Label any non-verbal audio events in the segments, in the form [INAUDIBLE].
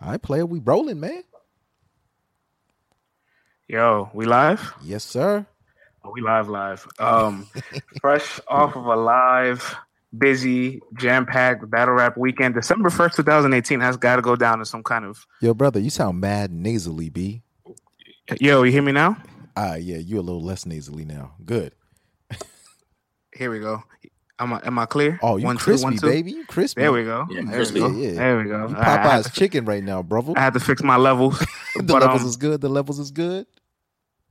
All right, player, we rolling, man. Yo, we live? Yes, sir. Oh, we live, live. Um, [LAUGHS] fresh off of a live, busy, jam-packed battle rap weekend. December first, two thousand eighteen, has got to go down to some kind of. Yo, brother, you sound mad nasally, b. Yo, you hear me now? Ah, yeah, you're a little less nasally now. Good. [LAUGHS] Here we go. Am I am I clear? Oh, you One, two, crispy, one, two. baby. You crispy. There we go. Yeah, there crispy. we go. Yeah, yeah. There we go. You I- I had Popeye's to- chicken right now, brother. I had to fix my levels. [LAUGHS] the but, levels um, is good. The levels is good.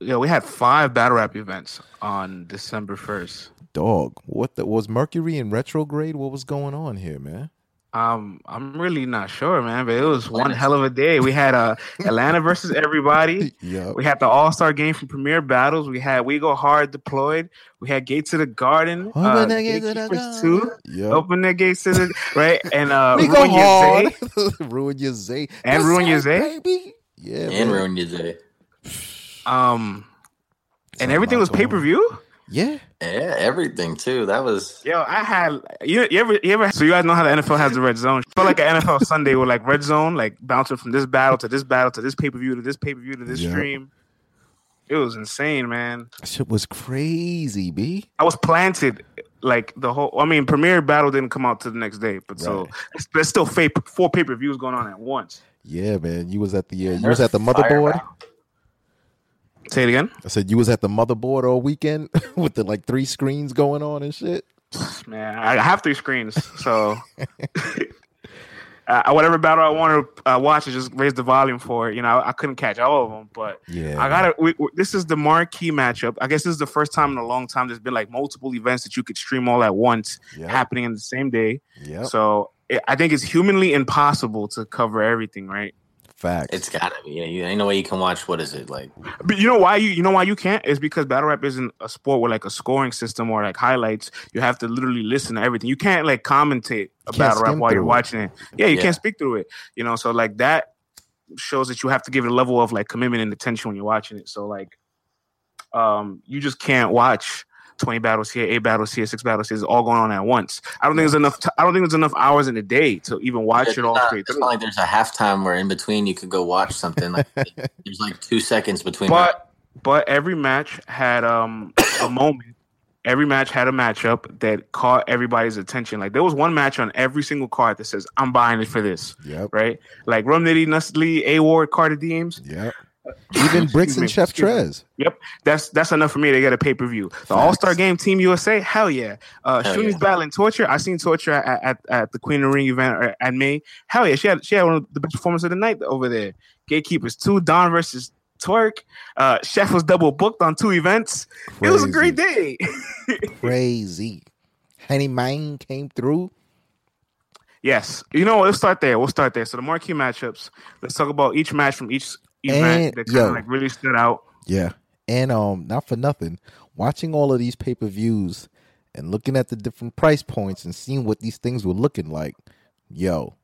Yeah, we had five battle rap events on December first. Dog, what the, was Mercury in retrograde? What was going on here, man? Um, I'm really not sure, man, but it was one hell of a day. We had uh, Atlanta versus everybody. [LAUGHS] Yeah, We had the All Star game from Premier Battles. We had We Go Hard deployed. We had Gates to the Garden. Open uh, the gates to the Gatekeepers two. yeah. Open the gates to the right and uh, [LAUGHS] we go Ruin Your hard. [LAUGHS] Ruin your Zay And Your ruin your Zay? baby. Yeah, and man. ruin your day. Um, It's and everything was pay per view. Yeah, Yeah, everything too. That was Yo, I had you, you ever you ever so you guys know how the NFL has the red zone. Felt like an NFL Sunday with like red zone, like bouncing from this battle to this battle to this pay per view to this pay per view to this Yeah. stream. It was insane, man. that shit was crazy, b. I was planted like the whole. I mean, Premier Battle didn't come out to the next day, but so Right. it's, there's still four pay per views going on at once. Yeah, man. You was at the uh, you was at the motherboard. battle. Say it again, I said you was at the motherboard all weekend [LAUGHS] with the like three screens going on and shit. [SIGHS] man. I have three screens, so [LAUGHS] uh, whatever battle I want to uh, watch, I just raise the volume for it. You know, I, I couldn't catch all of them, but Yeah, I gotta. We, we- this is the marquee matchup. I guess this is the first time in a long time there's been like multiple events that you could stream all at once Yep. happening in the same day. Yeah. So it, I think it's humanly impossible to cover everything, right? Facts. It's gotta be. Yeah, you ain't no way you can watch. What is it like? But you know why you you know why you can't is because battle rap isn't a sport with like a scoring system or like highlights. You have to literally listen to everything. You can't like commentate a Can't battle rap while you're it. watching it. Yeah, you Yeah. can't speak through it. You know, so like that shows that you have to give it a level of like commitment and attention when you're watching it. So like, um, you just can't watch. 20 battles here, eight battles here, six battles here, it's all going on at once. I don't think there's enough. T- I don't think there's enough hours in the day to even watch Yeah, it all it's not, straight it's through. not like there's a halftime where in between you could go watch something. Like [LAUGHS] there's like two seconds between. but but every match had um a [COUGHS] moment. Every match had a matchup that caught everybody's attention. Like there was one match on every single card that says, "I'm buying it for this." Yep. Right? Like Rum Nitty, Nusly, A Ward, Carter Deems. Yep. Even [LAUGHS] Bricks and me, Chef me. Trez. Yep, that's that's enough for me to get a pay per view. The All Star Game, Team USA, hell yeah. Uh, Hell Shuni's yeah. battling Torture. I seen Torture at, at, at the Queen of the Ring event uh, at May. Hell yeah, she had she had one of the best performances of the night over there. Gatekeepers two, Don versus Twerk. Uh, Chef was double booked on two events. It was a great day. [LAUGHS] Crazy. Honey Mine came through. yes, you know what? Let's start there. We'll start there. So the marquee matchups. Let's talk about each match from each event And- that kind of like really stood out. Yeah. And um, not for nothing, watching all of these pay per views and looking at the different price points and seeing what these things were looking like. Yo,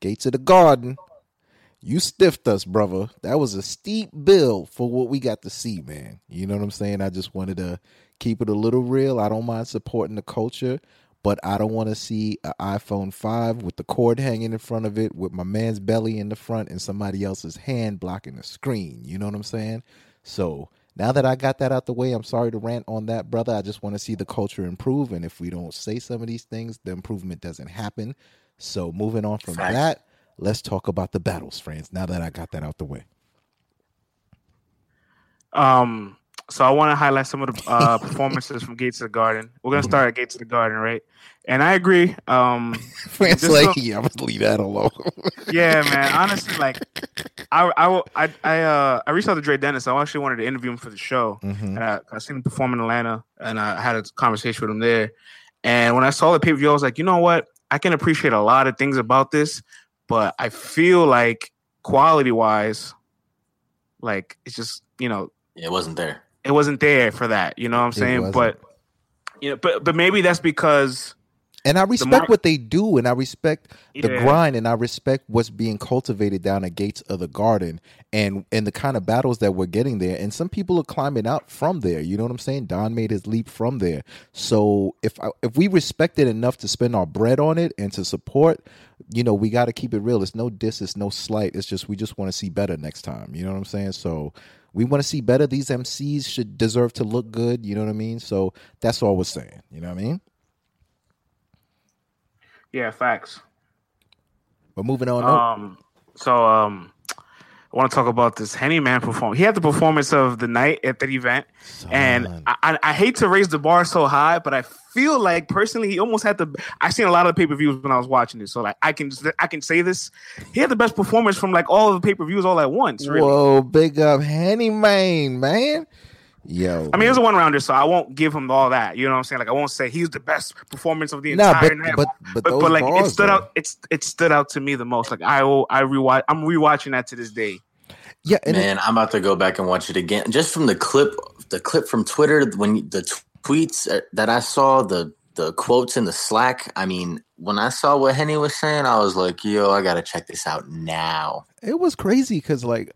Gates of the Garden, you stiffed us, brother. That was a steep bill for what we got to see, man. You know what I'm saying? I just wanted to keep it a little real. I don't mind supporting the culture, but I don't want to see an iPhone 5 with the cord hanging in front of it, with my man's belly in the front and somebody else's hand blocking the screen. You know what I'm saying? So now that I got that out the way, I'm sorry to rant on that, brother. I just want to see the culture improve. And if we don't say some of these things, the improvement doesn't happen. So moving on from Facts. that, let's talk about the battles, friends. Now that I got that out the way. Um, so I want to highlight some of the uh, performances from Gates of the Garden. We're gonna start at Gates of the Garden, right? And I agree. Um, [LAUGHS] France Just like, so- yeah, I'm gonna leave that alone. [LAUGHS] yeah, man. Honestly, like, I, I, I, I, uh, I reached out to Dre Dennis. I actually wanted to interview him for the show, Mhm. and I, I seen him perform in Atlanta, and I had a conversation with him there. And when I saw the pay per view, I was like, you know what? I can appreciate a lot of things about this, but I feel like quality wise, like it's just you know it wasn't there. It wasn't there for that. You know what I'm saying? But you know, but but maybe that's because And I respect what they do, and I respect the Yeah. grind, and I respect what's being cultivated down the Gates of the Garden, and and the kind of battles that we're getting there. And some people are climbing out from there. You know what I'm saying? Don made his leap from there. So if I, if we respect it enough to spend our bread on it and to support, you know, we got to keep it real. It's no diss, it's no slight. It's just we just want to see better next time. You know what I'm saying? So. We want to see better. These MCs should deserve to look good. You know what I mean? So that's all we're saying. You know what I mean? Yeah, facts. But moving on. up. Um, so um, I want to talk about this Henny Man perform. He had the performance of the night at that event, and Son. I, I, I hate to raise the bar so high, but I feel like personally he almost had the. I seen a lot of the pay per views when I was watching this, so like I can I can say this. He had the best performance from like all of the pay per views all at once. Really. Whoa, big up Henny Man, man. Yo. I mean, it was a one rounder, so I won't give him all that. You know what I'm saying? Like, I won't say he's the best performance of the Nah, entire but- night. but- but those like, it stood though. out. It's it stood out to me the most. Like, I will- I rewatch. I'm rewatching that to this day. yeah, and it- Man, I'm about to go back and watch it again. Just from the clip, the clip from Twitter, when the t- tweets uh, that I saw, the the quotes in the Slack. I mean, when I saw what Henny was saying, I was like, "Yo, I gotta check this out now." it was crazy because, like,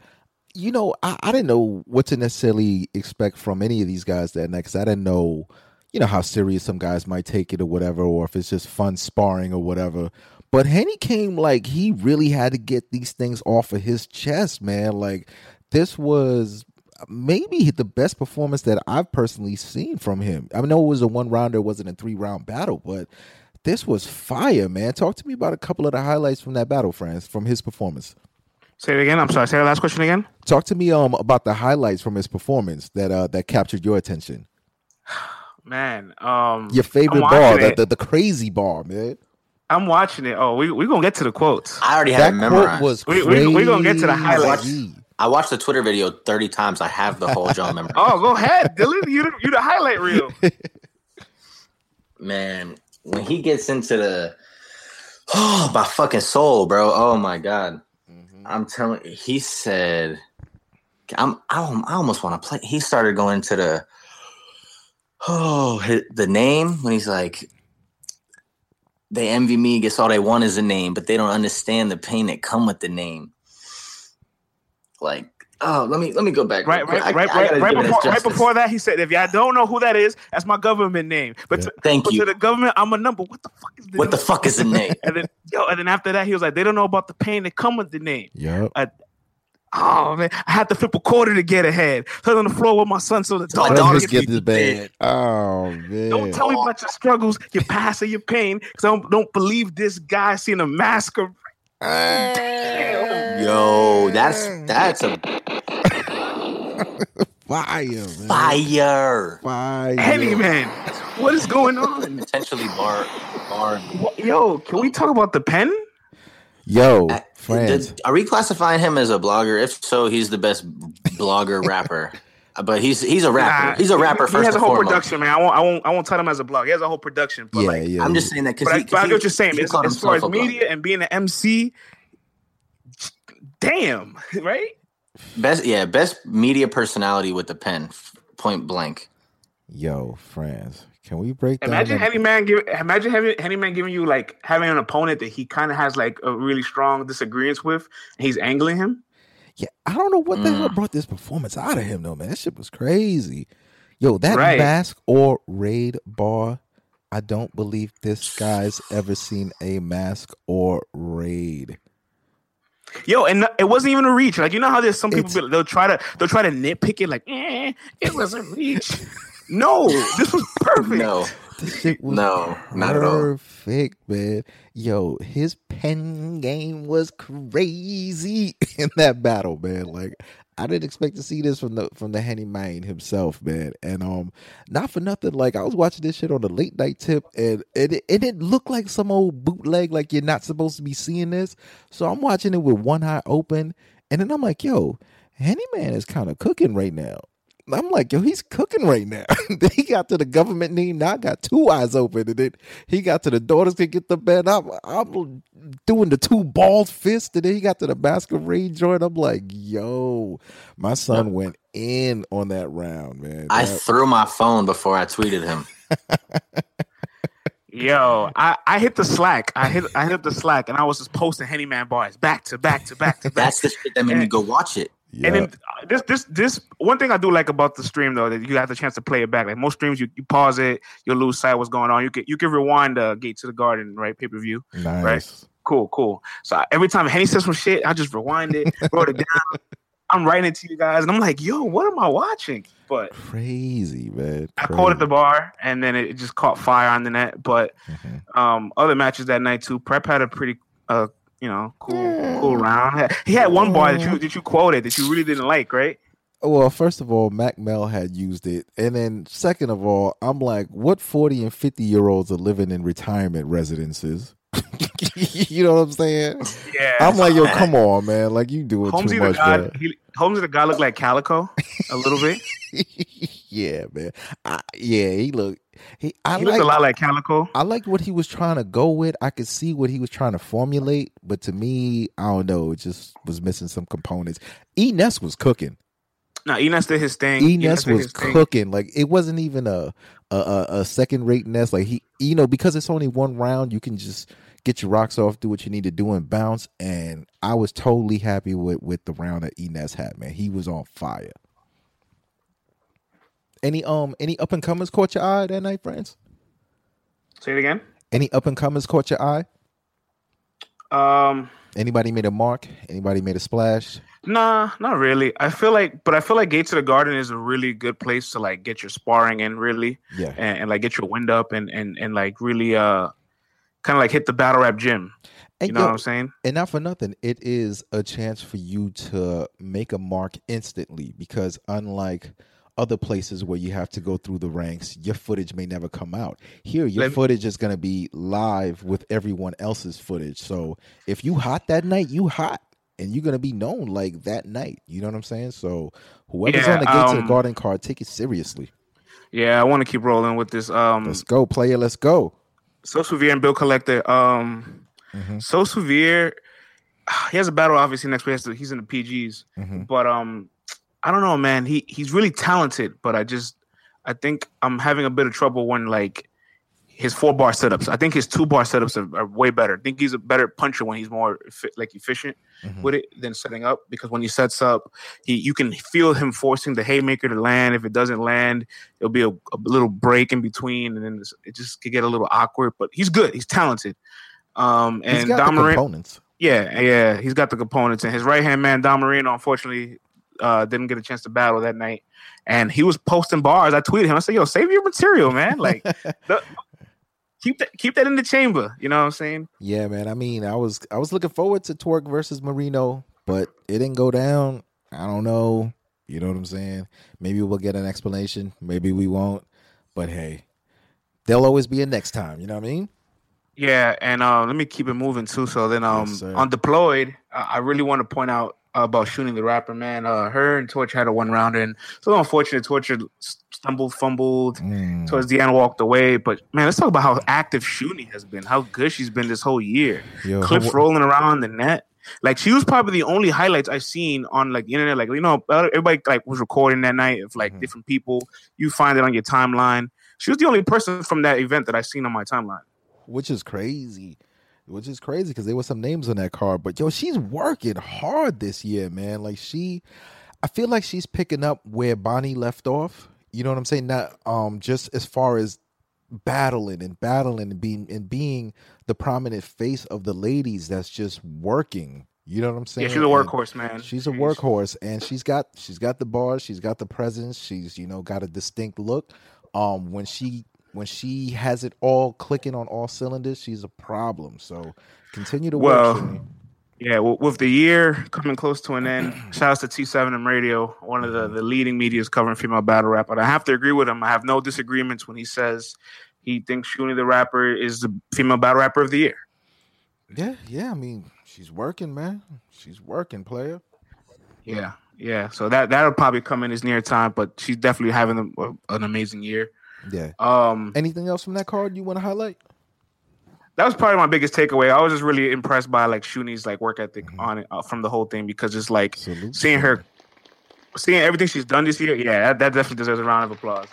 you know, I, I didn't know what to necessarily expect from any of these guys that next. I didn't know, you know, how serious some guys might take it or whatever, or if it's just fun sparring or whatever. But Henny came like he really had to get these things off of his chest, man. Like, this was maybe the best performance that I've personally seen from him. I know it was a one rounder, it wasn't a three round battle, but this was fire, man. Talk to me about a couple of the highlights from that battle, friends, from his performance. Say it again. I'm sorry. Say the last question again. Talk to me um about the highlights from his performance that uh that captured your attention. [SIGHS] Man, um, Your favorite bar, watching the, the the crazy bar, man. I'm watching it. Oh, we we gonna get to the quotes. I already That had it quote memorized. was We- crazy. we- we gonna get to the highlights. I watched the Twitter video 30 times. I have the whole John memorized. [LAUGHS] Oh, go ahead, Dylan. You the, you the highlight reel. [LAUGHS] Man, when he gets into the oh [SIGHS] my fucking soul, bro. Oh my god. I'm telling he said I'm I, I almost want to play. He started going to the oh the name when he's like they envy me, guess all they want is a name, but they don't understand the pain that come with the name. Like, oh, let me let me go back. Right, right, I- right, I right, gotta right before, right before that, he said, "If y'all don't know who that is, that's my government name." But, Yeah. to, Thank but you. to the government, I'm a number. What the fuck is the What the fuck is the name? [LAUGHS] And then, yo, and then after that, he was like, "They don't know about the pain that come with the name." Yeah. Oh man, I had to flip a quarter to get ahead. Fell on the floor with my son, so the My dog Let daughter's get get this bad. Oh man. Don't tell me about your struggles, your past, or your pain, because I don't, don't believe this guy seen a masquerade. Yo, that's that's a fire, man. fire. Fire. heavy man, what is going [LAUGHS] on? Potentially bar bar. Yo, can we talk about the pen? Yo, Uh, friends. Are we classifying him as a blogger? If so, he's the best blogger rapper. But he's he's a rapper. Nah, he's a rapper He first has a whole foremost. production, man. I won't, I won't, I won't tell him as a blog. He has a whole production. But yeah, like, yeah. I'm just saying that because but, I, but I get what you're saying. As, as far as media and being an MC, damn, [LAUGHS] right? best yeah best media personality with the pen, point blank. Yo, friends. Can we break down? Imagine the- Henny Man give, imagine having Henny Man giving you like having an opponent that he kind of has like a really strong disagreement with, and he's angling him. Yeah, I don't know what the hell Mm. brought this performance out of him though, man. That shit was crazy. Yo, that Right. mask or raid bar. I don't believe this guy's ever seen a mask or raid. Yo, and it wasn't even a reach. Like you know how there's some people It's- they'll try to they'll try to nitpick it like, eh, it was a reach. [LAUGHS] no, this was perfect. No, This shit was no, not at all. perfect, man. Yo, his pen game was crazy [LAUGHS] in that battle, man. Like I didn't expect to see this from the from the Henny Man himself, man. And um, not for nothing, like I was watching this shit on the late night tip, and and it, and it looked like some old bootleg, like you're not supposed to be seeing this. So I'm watching it with one eye open, and then I'm like, yo, Henny Man is kind of cooking right now. I'm like, yo, he's cooking right now. [LAUGHS] then he got to the government name. Now I got two eyes open. And then he got to the daughters can get the bed. I'm, I'm doing the two bald fists. And then he got to the masquerade joint. I'm like, yo, my son went in on that round, man. I That- threw my phone before I tweeted him. [LAUGHS] Yo, I, I hit the slack. I hit I hit the slack, and I was just posting Henny Man bars back to back to back to back. That's the shit that made me go watch it. Yeah. And then uh, this this this one thing I do like about the stream though that you have the chance to play it back. Like most streams, you, you pause it, you'll lose sight of what's going on. You can you can rewind the Gate to the Garden right pay per view. nice. right. Cool, cool. So I- every time Henny says some shit, I just rewind it, [LAUGHS] wrote it down. I'm writing it to you guys, and I'm like, yo, what am I watching? But Crazy, man. I caught at the bar, and then it just caught fire on the net. But Mhm. um, other matches that night too. Prep had a pretty, uh, you know, cool, cool round. He had one bar that you that you quoted that you really didn't like, right? Well, first of all, Mac Mel had used it, and then second of all, I'm like, what forty and fifty year olds are living in retirement residences? [LAUGHS] you know what I'm saying? Yeah, I'm like, yo, come on, man! Like you doing Holmesy too the much, guy. He, Holmesy the guy looked like Calicoe a little bit. [LAUGHS] yeah, man. I, yeah, he looked. He, I He a lot like Calicoe. I liked what he was trying to go with. I could see what he was trying to formulate, but to me, I don't know. It just was missing some components. E Ness was cooking. No, Enes did his thing. Enes was his thing. cooking. Like it wasn't even a a, a, a second rate Ness. Like he, you know, because it's only one round, you can just get your rocks off, do what you need to do, and bounce. And I was totally happy with with the round that E Ness had. Man, he was on fire. Any um any up and comers caught your eye that night, friends? Say it again. Any up and comers caught your eye? Um, Anybody made a mark? Anybody made a splash? Nah, not really. I feel like, but I feel like Gate to the Garden is a really good place to like get your sparring in, really, Yeah. and, and like get your wind up and and and like really uh, kind of like hit the battle rap gym. And, You know yo, what I'm saying? and not for nothing, it is a chance for you to make a mark instantly because unlike other places where you have to go through the ranks, your footage may never come out. Here, your Let footage is going to be live with everyone else's footage. So if you hot that night, you hot. And you're gonna be known like that night. You know what I'm saying? So whoever's Yeah, on the gate to the um, garden card, take it seriously. Yeah, I want to keep rolling with this. Um, Let's go, player. Let's go. So Severe and Bill Collector. Um, Mhm. So Severe, [SIGHS] he has a battle obviously next week. He's in the PGs, Mhm. but um, I don't know, man. He he's really talented, but I just I think I'm having a bit of trouble when like his four bar setups. I think his two bar setups are, are way better. I think he's a better puncher when he's more like efficient Mhm. with it than setting up because when he sets up, he you can feel him forcing the haymaker to land. If it doesn't land, it'll be a, a little break in between, and then it's- it just could get a little awkward. But he's good. He's talented. Um, He's and got Dom the components. yeah, yeah, he's got the components. And his right hand man, Don Marino, unfortunately, uh, didn't get a chance to battle that night. And he was posting bars. I tweeted him. I said, "Yo, save your material, man. Like, [LAUGHS] the, keep that keep that in the chamber." You know what I'm saying? Yeah, man. I mean, I was I was looking forward to Twerk versus Marino, but it didn't go down. I don't know. You know what I'm saying? Maybe we'll get an explanation. Maybe we won't. But hey, there'll always be a next time. You know what I mean? Yeah, and uh, let me keep it moving too. So then, um, sir. on deployed, uh, I really want to point out about Shuni the rapper. Man, uh, her and Torch had a one rounder, and so unfortunate. Torch stumbled, fumbled. Mm. Towards the end, walked away. But man, let's talk about how active Shuni has been. How good she's been this whole year. Yo, Clips her- rolling around the net. Like she was probably the only highlights I've seen on like the internet. Like you know, everybody like was recording that night of like Mhm. different people. You find it on your timeline. She was the only person from that event that I seen on my timeline. which is crazy. Which is crazy because there were some names on that card. But yo, she's working hard this year, man. Like she, I feel like she's picking up where Bonnie left off. You know what I'm saying? Not um just as far as battling and battling and being and being the prominent face of the ladies that's just working. You know what I'm saying? Yeah, she's a And workhorse, man. She's a workhorse, and she's got she's got the bars, she's got the presence, she's you know got a distinct look. Um, when she when she has it all clicking on all cylinders, she's a problem. So continue to Well, work. Yeah, well, with the year coming close to an end, [CLEARS THROAT] shout out to T7M Radio, one of the, the leading medias covering female battle rap. But I have to agree with him. I have no disagreements when he says he thinks Shuni the rapper is the female battle rapper of the year. Yeah, yeah. I mean, she's working, man. She's working, player. Yeah, yeah. So that that'll probably come in his near time, but she's definitely having a, an amazing year. Yeah. Um, Anything else from that card you want to highlight? that was probably my biggest takeaway. I was just really impressed by like Shuni's like work ethic Mhm. on it uh, from the whole thing because it's like Salute. seeing her, seeing everything she's done this year. Yeah, that, that definitely deserves a round of applause.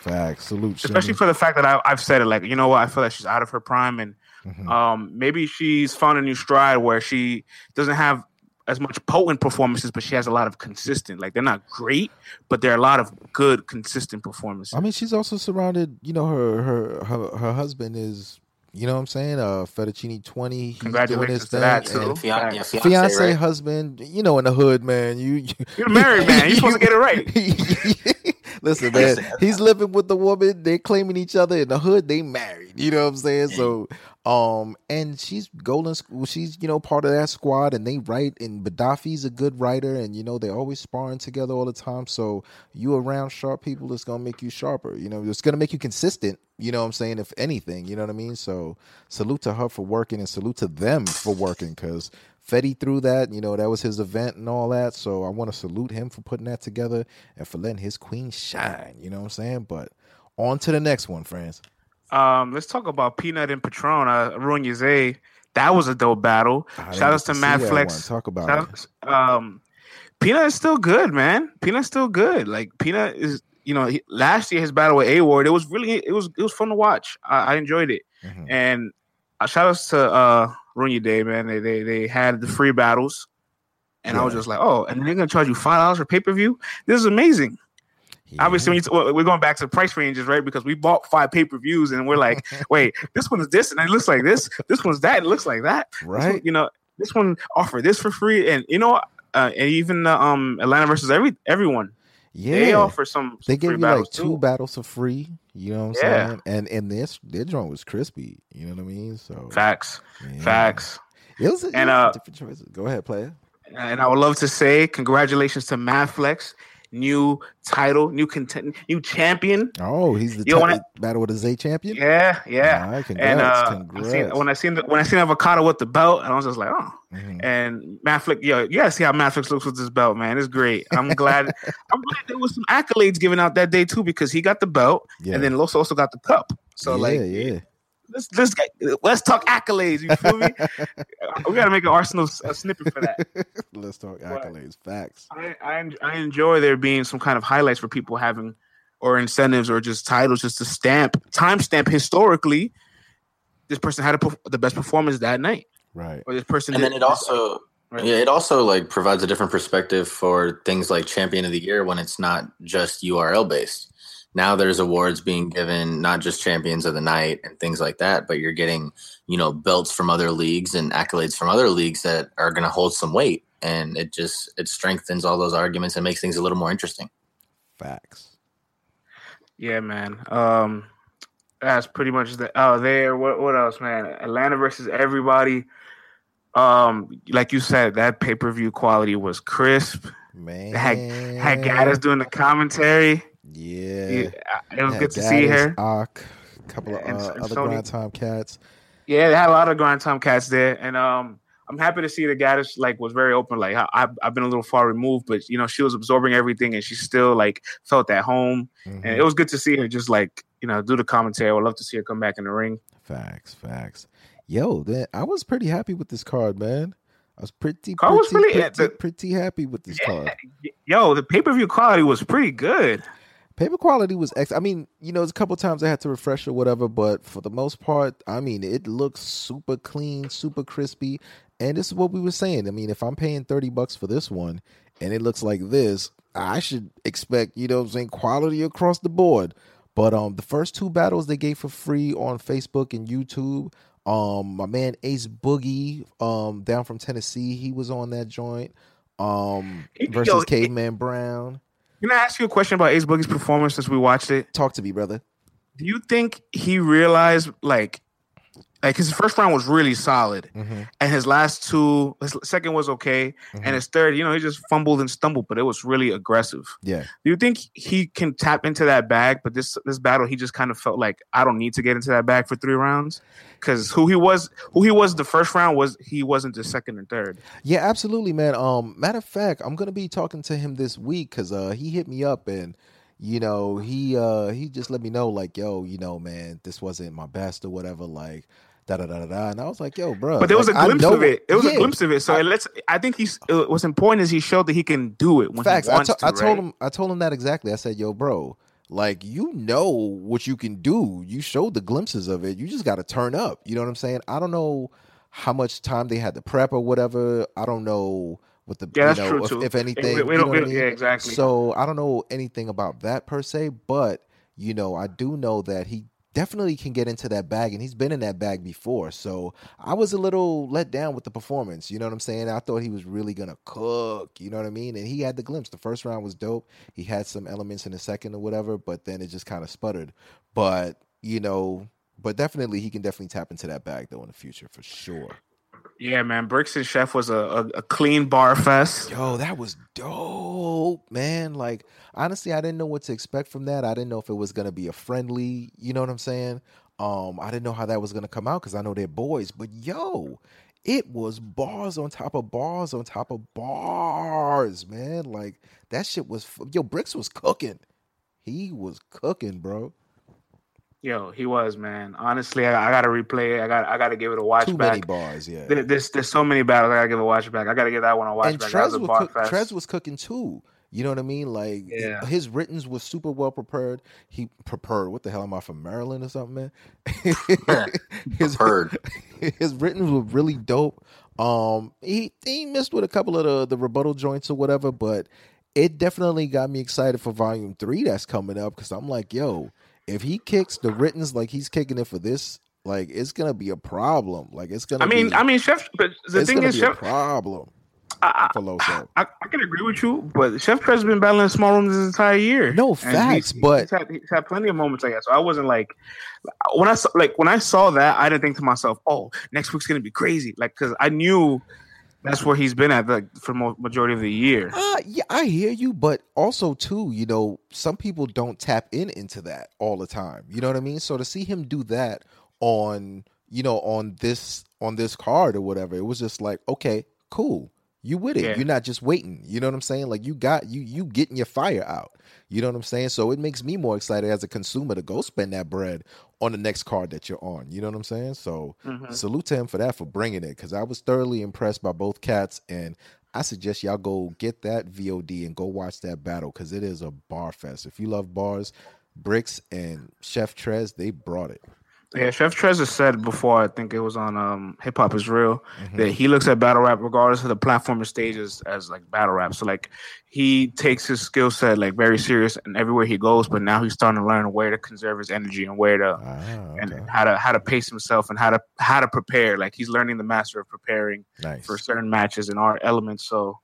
Facts. Salute. especially for the fact that I, I've said it. Like, you know what? I feel like she's out of her prime, and Mhm. um, maybe she's found a new stride where she doesn't have as much potent performances, but she has a lot of consistent. Like, they're not great, but there are a lot of good, consistent performances. I mean, she's also surrounded. You know, her her her, her husband is. You know what I'm saying? Uh, Fettuccine twenty. He's doing Congratulations his to that, thing, too. and Fian- yeah, fiance, Fiance, right? husband. You know, in the hood, man. You, you [LAUGHS] You're married, man. You're supposed to get it right. [LAUGHS] Listen, man, he's living with the woman. They're claiming each other in the hood. They married. You know what I'm saying? So, um, and she's golden. School. She's you know part of that squad, and they write. And Gaddafi's a good writer, and you know they're always sparring together all the time. So you around sharp people, it's gonna make you sharper. You know, it's gonna make you consistent. You know what I'm saying? If anything, you know what I mean. So salute to her for working, and salute to them for working because. Fetty threw that, you know, that was his event and all that. So I want to salute him for putting that together and for letting his queen shine. You know what I'm saying? But on to the next one, friends. Um, let's talk about Peanut and Patron. Uh, Ruin Yze. That was a dope battle. I Shout outs get to Mad Flex. Talk about Shout it. outs- um, Peanut is still good, man. Peanut's still good. Like Peanut is, you know, he, last year his battle with A Ward, it was really, it was, it was fun to watch. I, I enjoyed it. Mhm. And uh, shout outs to uh, Ruin Day, man. They, they they had the free battles, and I was just like, oh, and they're gonna charge you five dollars for pay per view. This is amazing. Obviously, when you well, we're going back to price ranges, right? Because we bought five pay per views, and we're like, [LAUGHS] wait, this one is this, and it looks like this. This one's that, and it looks like that. This one- right? you know, this one offer this for free, and you know, uh, and even uh, um Atlanta versus every everyone, Yeah, they offer some. They some gave free you like two too. battles for free. You know what I'm Yeah. saying? And and this their joint was crispy. You know what I mean? So Facts, yeah. facts. It was, it And, uh, different choices. Go ahead, player. And I would love to say congratulations to Madflex, new title, new content, new champion. Oh, he's the t- wanna- battle with a Z champion. Yeah, yeah. Right, congrats, and uh, I congrats. seen, when I seen the, when I seen avocado with the belt, and I was just like, oh. Mhm. And Madflix, yo, gotta see how Madflix looks with this belt, man. It's great. I'm glad. [LAUGHS] I'm glad there was some accolades given out that day too, because he got the belt, Yeah. and then Los also got the cup. So yeah, like, yeah. Let's let's get, let's talk accolades. You feel me? we gotta make an Arsenal s- a snippet for that. [LAUGHS] Let's talk accolades. Facts. I, I I enjoy there being some kind of highlights for people having or incentives or just titles just to stamp timestamp historically. This person had a, the best performance that night, Right. or this person. and then it also Right. yeah it also like provides a different perspective for things like champion of the year when it's not just url based now there's awards being given not just champions of the night and things like that but you're getting you know belts from other leagues and accolades from other leagues that are going to hold some weight and it just it strengthens all those arguments and makes things a little more interesting Facts. Yeah, man. Um, that's pretty much the. Oh, there. What what else, man? Atlanta versus everybody. Um, like you said, that pay per view quality was crisp. Man. Had had Gaddis doing the commentary. Yeah. Yeah, it was good to see her. Ak, a couple of uh, and other Sony. grind time cats. Yeah, they had a lot of grind time cats there, and um, I'm happy to see the Gaddis like was very open. Like I, I've, I've been a little far removed, but you know she was absorbing everything, and she still like felt at home, Mhm. and it was good to see her just like you know do the commentary. I would love to see her come back in the ring. Facts, facts. Yo, then I was pretty happy with this card, man. I was pretty, Card was pretty, really- pretty, the- pretty happy with this card. Yo, the pay per view quality was pretty good. Paper quality was ex. I mean, you know, it's a couple times I had to refresh or whatever, but for the most part, I mean, it looks super clean, super crispy. And this is what we were saying. I mean, if I'm paying 30 bucks for this one and it looks like this, I should expect, you know I'm saying, quality across the board. But um the first two battles they gave for free on Facebook and YouTube. Um my man Ace Boogie, um, down from Tennessee, he was on that joint. Um Yo, versus it- Caveman Brown. Can I ask you a question about Ace Boogie's performance since we watched it? Talk to me, brother. Do you think he realized like like his first round was really solid Mm-hmm. and his last two his second was okay Mhm. and his third, you know, he just fumbled and stumbled, but it was really aggressive. Yeah. Do you think he can tap into that bag? But this this battle, he just kind of felt like I don't need to get into that bag for three rounds because who he was, who he was the first round was he wasn't the second and third. Yeah, absolutely, man. Um, matter of fact, I'm gonna be talking to him this week because uh he hit me up and you know he uh he just let me know like yo you know man this wasn't my best or whatever like da da da da da and I was like yo bro But there was like, a glimpse of it. It was yeah, a glimpse of it. So I- it let's. I think he's. uh, What's important is he showed that he can do it when facts I to- to. I told him I told him that exactly I said yo bro Like you know what you can do. You showed the glimpses of it. You just got to turn up. You know what I'm saying? I don't know how much time they had to prep or whatever. I don't know what the Yeah, you that's know, true if, too. if anything. we, we you know we I mean? yeah, exactly. So I don't know anything about that per se, but you know, I do know that he definitely can get into that bag and he's been in that bag before. So I was a little let down with the performance. You know what I'm saying? I thought he was really gonna cook, you know what I mean? And he had the glimpse. The first round was dope. He had some elements in the second or whatever, but then it just kind of sputtered. But, you know, but definitely he can definitely tap into that bag though in the future for sure. Yeah, man, Bricks and Chef was a, a, a clean bar fest. Yo, that was dope, man. Like, honestly, I didn't know what to expect from that. I didn't know if it was gonna be a friendly, you know what I'm saying? Um, I didn't know how that was gonna come out because I know they're boys, but yo, it was bars on top of bars on top of bars, man. Like that shit was yo, Bricks was cooking. He was cooking, bro. Yo, he was man. Honestly, I, I gotta replay it. I got I gotta give it a watch Too back. many bars, yeah. There- There's there's so many battles I gotta give a watch back. I gotta give that one a watch and back. That was Trez was, cook. Trez was cooking too. You know what I mean? Like Yeah. his writtens was super well prepared. He prepared. What the hell am I from Maryland or something, man? [LAUGHS] [LAUGHS] his Heard. [LAUGHS] his writtens were really dope. Um, he he missed with a couple of the the rebuttal joints or whatever, but it definitely got me excited for volume three that's coming up because I'm like, yo, if he kicks the writtens like he's kicking it for this, like it's gonna be a problem. Like it's gonna. I mean, be, I mean, Chef. But the thing is, Chef. problem I, for Loso. I, I can agree with you, but Chef Trez has been battling small rooms this entire year. No, facts, he's, but- he's had, he's had plenty of moments like that. So I wasn't like when I saw like when I saw that, I didn't think to myself, "Oh, next week's gonna be crazy." Like because I knew that's where he's been at like for majority of the year. Uh, yeah, I hear you, but also too, you know, some people don't tap in into that all the time. You know what I mean? So to see him do that on, you know, on this on this card or whatever, it was just like, okay, cool. You with it. Yeah. You're not just waiting. You know what I'm saying? Like you got you you getting your fire out. You know what I'm saying? So it makes me more excited as a consumer to go spend that bread on the next card that you're on. You know what I'm saying? So Mhm. salute to him for that for bringing it because I was thoroughly impressed by both cats and I suggest y'all go get that VOD and go watch that battle because it is a bar fest. If you love bars, Bricks and Chef Trez, they brought it. Yeah, Chef Trez said before, I think it was on um, Hip Hop is Real, Mm-hmm. that he looks at battle rap regardless of the platform or stages as like battle rap. So like he takes his skill set like very serious and everywhere he goes, but now he's starting to learn where to conserve his energy and where to Ah, and how to how to pace himself and how to how to prepare. Like he's learning the master of preparing nice. for certain matches and art elements. So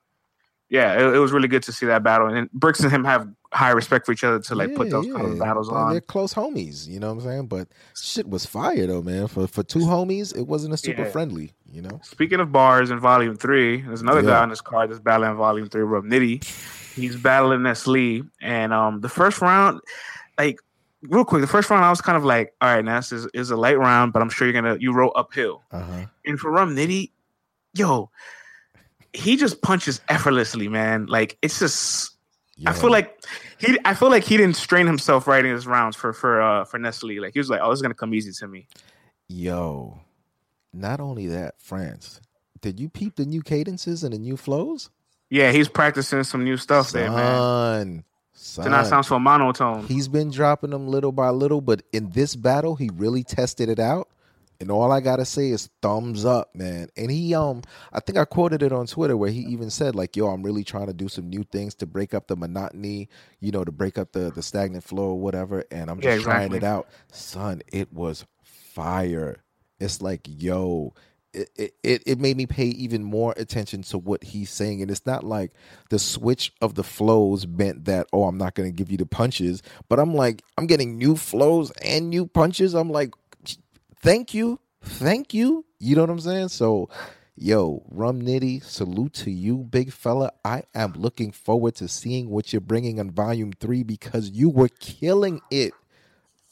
yeah, it, it was really good to see that battle. And Bricks and him have high respect for each other to like put Yeah, those kind of battles on. They're close homies, you know what I'm saying? But shit was fire though, man. For for two homies, it wasn't a super Yeah. friendly, you know. Speaking of bars in Volume Three, there's another guy Yeah. on this card that's battling Volume Three, Rum Nitty. He's battling Nestle, and um, the first round, like real quick, the first round, I was kind of like, all right, now is, is a light round, but I'm sure you're gonna you roll uphill. Uh huh. And for Rum Nitty, yo, he just punches effortlessly, man. Like it's just, I feel like he, I feel like he didn't strain himself writing his rounds for for uh for Nestle. Like he was like, oh, this is gonna come easy to me. yo, not only that, France. Did you peep the new cadences and the new flows? Yeah, he's practicing some new stuff there, man. Son, To not sound so monotone. He's been dropping them little by little, but in this battle, he really tested it out. And all I gotta say is thumbs up, man. And he um I think I quoted it on Twitter where he even said, like, yo, I'm really trying to do some new things to break up the monotony, you know, to break up the the stagnant flow or whatever. And I'm just Yeah, trying it out. Son, it was fire. It's like, yo, it, it, it it made me pay even more attention to what he's saying. And it's not like the switch of the flows meant that, oh, I'm not going to give you the punches. But I'm like, I'm getting new flows and new punches. I'm like, thank you. Thank you. You know what I'm saying? So, yo, Rum Nitty, salute to you, big fella. I am looking forward to seeing what you're bringing on volume three because you were killing it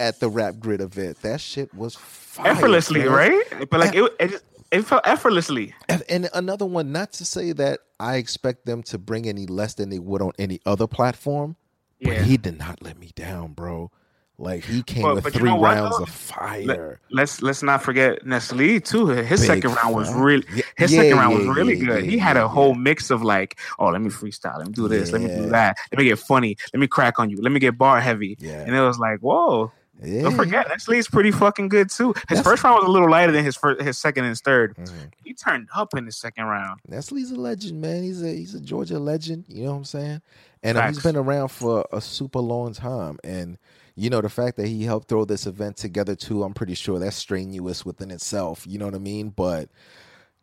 at the Rap Grid event. That shit was fire, effortlessly, man. right? But like it, it, just, it felt effortlessly. And, and another one, not to say that I expect them to bring any less than they would on any other platform, but he did not let me down, bro. Like he came But- with but you three know rounds of fire. Let's let's not forget Nestle too. His Big second round was really his yeah, second round yeah, was really yeah, good. yeah, he had a whole mix of like, oh, let me freestyle, let me do this, let me do that, let me get funny, let me crack on you, let me get bar heavy. Yeah. And it was like, whoa. Don't forget, Nestle's pretty fucking good too. His That's- first round was a little lighter than his first, his second and his third. Mhm. He turned up in the second round. Nestle's a legend, man. He's a he's a Georgia legend. You know what I'm saying? And uh, he's been around for a super long time. And you know the fact that he helped throw this event together too. I'm pretty sure that's strenuous within itself. You know what I mean? But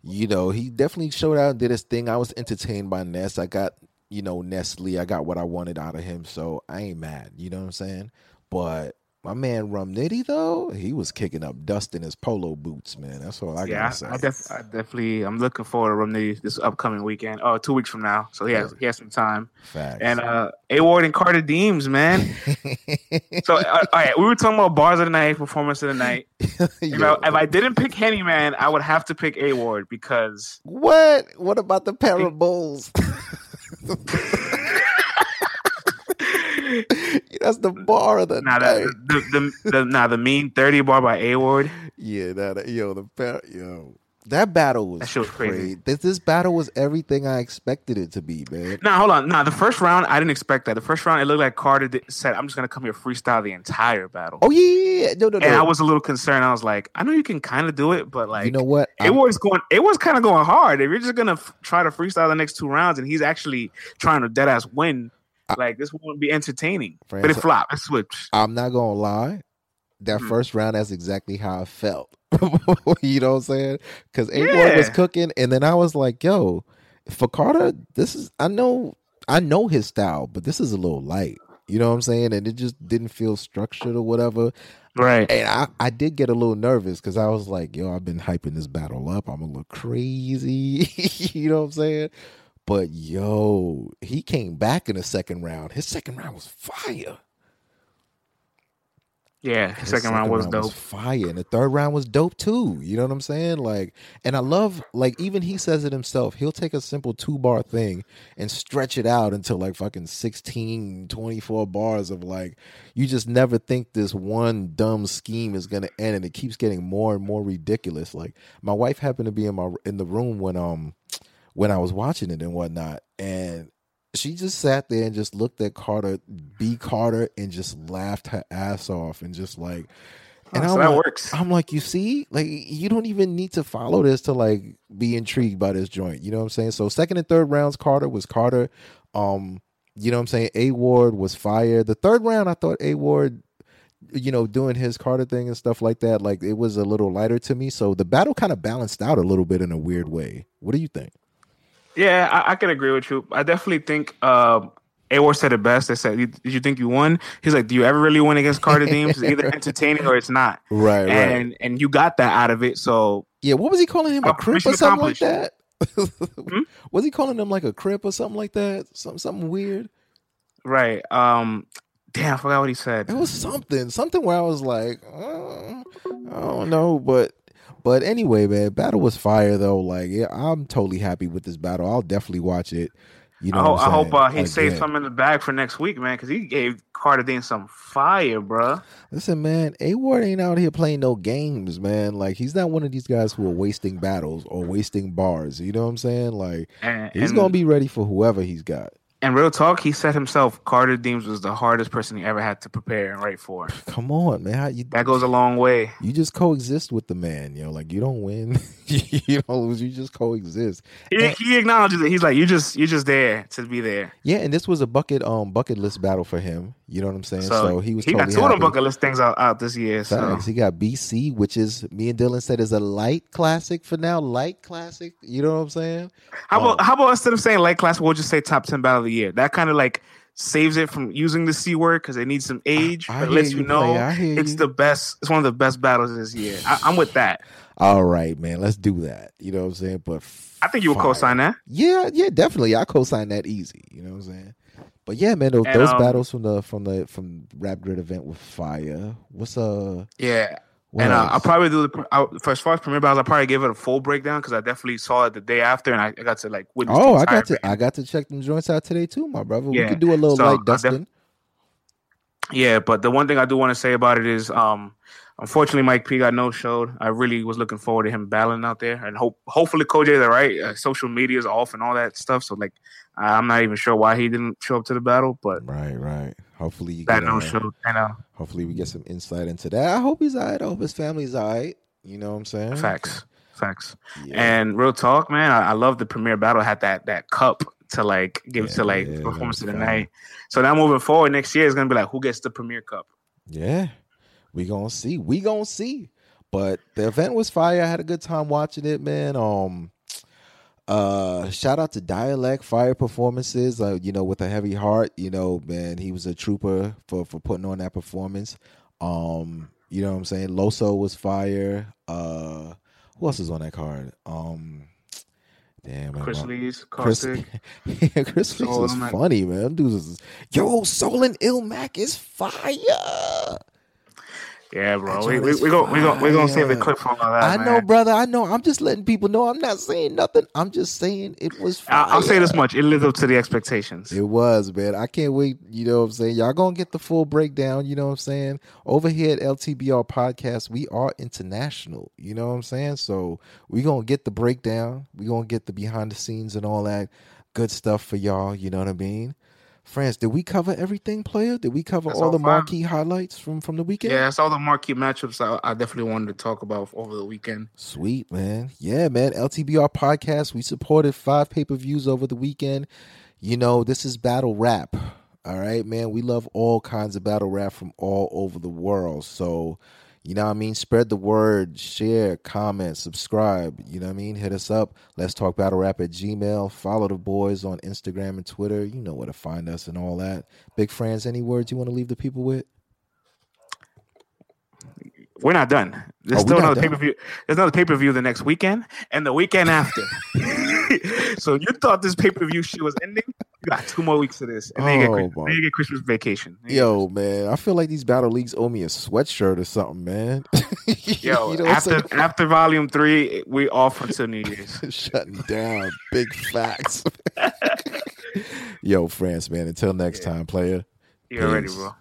you know he definitely showed out and did his thing. I was entertained by Ness. I got you know Nestle. I got what I wanted out of him. So I ain't mad. You know what I'm saying? But my man Rum Nitty though, he was kicking up dust in his polo boots, man. That's all I yeah, gotta say. I, def- I definitely, I'm looking forward to Rum Nitty this upcoming weekend. Oh, two weeks from now, so he has he has some time. Facts. And uh, A Ward and Carter Deems, man. [LAUGHS] So, uh, all right, we were talking about bars of the night, performance of the night. [LAUGHS] You know, if I didn't pick Henny Man, I would have to pick A Ward because What? What about the parables? [LAUGHS] [LAUGHS] That's the bar of the now night. the the, the, the now the mean thirty bar by A Ward. Yeah, that yo the yo that battle was That shit was crazy. crazy. This this battle was everything I expected it to be, man. Now hold on. Now the first round, I didn't expect that. The first round, it looked like Carter did, said, "I'm just gonna come here freestyle the entire battle." Oh yeah, yeah, yeah. no, no, no. and I was a little concerned. I was like, I know you can kind of do it, but like, you know what? it I'm- was going it was kind of going hard if you're just gonna f- try to freestyle the next two rounds and he's actually trying to dead ass win like this won't be entertaining but it flopped it switched I'm not gonna lie. That Mhm. first round, that's exactly how I felt. [LAUGHS] you know what I'm saying? Because A Ward was cooking, and then I was like, "Yo, for Carter, this is I know I know his style, but this is a little light." You know what I'm saying? And it just didn't feel structured or whatever. right And I, I did get a little nervous because I was like, "Yo, I've been hyping this battle up. I'm gonna look crazy." [LAUGHS] you know what I'm saying? But yo, he came back in the second round. His second round was fire. yeah His second, round was dope fire, and the third round was dope too. You know what I'm saying? Like, and I love like even he says it himself. He'll take a simple two bar thing and stretch it out until like fucking 16, 24 bars of like you just never think this one dumb scheme is gonna end, and it keeps getting more and more ridiculous. Like my wife happened to be in my in the room when um when I was watching it and whatnot, and she just sat there and just looked at Carter, B Carter, and just laughed her ass off and just like, and Oh, so I'm that like, works I'm like, you see, like you don't even need to follow this to like be intrigued by this joint. You know what I'm saying? So second and third rounds, Carter was Carter. Um, you know what I'm saying? A Ward was fired. The third round, I thought A Ward, you know, doing his Carter thing and stuff like that, like it was a little lighter to me. So the battle kind of balanced out a little bit in a weird way. What do you think? Yeah I, I can agree with you i definitely think um A Ward said it best. They said, "Did you think you won?" He's like, "Do you ever really win against Carter Deems? It's either [LAUGHS] entertaining or it's not." Right, And and you got that out of it. So Yeah, what was he calling him? A Uh, crip or something like that? [LAUGHS] Hmm? Was he calling him like a crip or something like that? Something something weird. right. Um. Damn, I forgot what he said. It was something, something where I was like, uh, I don't know, but but anyway, man, battle was fire though. Like, yeah, I'm totally happy with this battle. I'll definitely watch it. You know, I, hope, I'm hope uh, he Again. something in the bag for next week, man, because he gave Carter Deems some fire, bruh. Listen, man, A Ward ain't out here playing no games, man. Like, he's not one of these guys who are wasting battles or wasting bars. You know what I'm saying? Like, And, he's and, gonna be ready for whoever he's got. And real talk, he said himself, Carter Deems was the hardest person he ever had to prepare and write for. Come on, man. You That goes a long way. you just coexist with the man, you know, like you don't win, [LAUGHS] you don't lose, you just coexist. He, And- he acknowledges it. He's like, you just you're just there to be there. Yeah, and this was a bucket um bucket list battle for him. You know what I'm saying? So, So, he was he totally got two of them happy. bucket list things out, out this year. So. He got BC, which is me and Dylan said is a light classic for now. Light classic. You know what I'm saying? how about Oh. how about instead of saying light class, we'll just say top ten battle of the year. That kind of like saves it from using the c word because it needs some age. I but lets you, you know. I it's you. the best. It's one of the best battles this year. I, I'm with that. All right, man. Let's do that. You know what I'm saying? But I think you would co-sign that. Yeah, yeah, definitely. I co-sign that easy. You know what I'm saying? But yeah, man, those, And, those um, battles from the from the from Rap Grid event with fire. What's uh? Yeah. What and uh. I'll probably do the I, for as far as premiere battles. I'll probably give it a full breakdown because I definitely saw it the day after, and I, I got to like witness. Oh, I got to. I got to check them joints out today too, my brother. Yeah. We could do a little So, light I def- dusting. Yeah, but the one thing I do want to say about it is, um, unfortunately, Mike P got no showed. I really was looking forward to him battling out there, and hope hopefully Koj's all right. Uh, social media is off and all that stuff, so like, I'm not even sure why he didn't show up to the battle, but right, right. Hopefully, you that get, no uh, show. I know Hopefully, we get some insight into that. I hope he's all right. I hope his family's all right. You know what I'm saying? facts, facts. Yeah. And real talk, man, I, I love the premiere battle had that that cup to like give Yeah, to like yeah, performance of the night. So now moving forward next year is gonna be like who gets the premiere cup. Yeah, we gonna see. We gonna see. But the event was fire. I had a good time watching it, man. Um, uh, shout out to Dialect Fire Performances. Uh, you know, with a heavy heart. You know, man, he was a trooper for for putting on that performance. Um, you know what I'm saying? Loso was fire. Uh, who else is on that card? Um, damn, Chris Lee's Chris, [LAUGHS] yeah, Chris Lee's was funny, man. Dude was, yo, Soul and Ilmac is fire. Yeah, bro. We joint we we go we go we gonna save the fire. clip from all that. I know, brother. I know. I'm just letting people know. I'm not saying nothing. I'm just saying it was. Fire. I- I'll say this much: it lived up to the expectations. It was, man. I can't wait. You know what I'm saying? Y'all gonna get the full breakdown. You know what I'm saying? Over here at LTBR Podcast, we are international. You know what I'm saying? So we're gonna get the breakdown. We're gonna get the behind the scenes and all that good stuff for y'all. You know what I mean? France, did we cover everything, player? Did we cover all all the marquee highlights from from the weekend? Yeah, that's all the marquee matchups I, I definitely wanted to talk about over the weekend. Sweet, man. Yeah, man. LTBR podcast. We supported five pay per views over the weekend. You know, this is battle rap. All right, man. We love all kinds of battle rap from all over the world. So, you know what I mean? Spread the word, share, comment, subscribe. You know what I mean? Hit us up. Let's talk battle rap at Gmail. Follow the boys on Instagram and Twitter. You know where to find us and all that. Big friends, any words you want to leave the people with? We're not done. There's Oh, still another pay per view. There's another pay per view the next weekend and the weekend after. [LAUGHS] [LAUGHS] so you thought this pay per view shit was ending? Got two more weeks of this, and then you get, Oh, get Christmas vacation. Yo, man, I feel like these battle leagues owe me a sweatshirt or something, man. [LAUGHS] yo, You know after after volume three, we off until New Year's. [LAUGHS] shutting down. Big facts. [LAUGHS] Yo, France, man. Until next Yeah. time, player. You already, bro.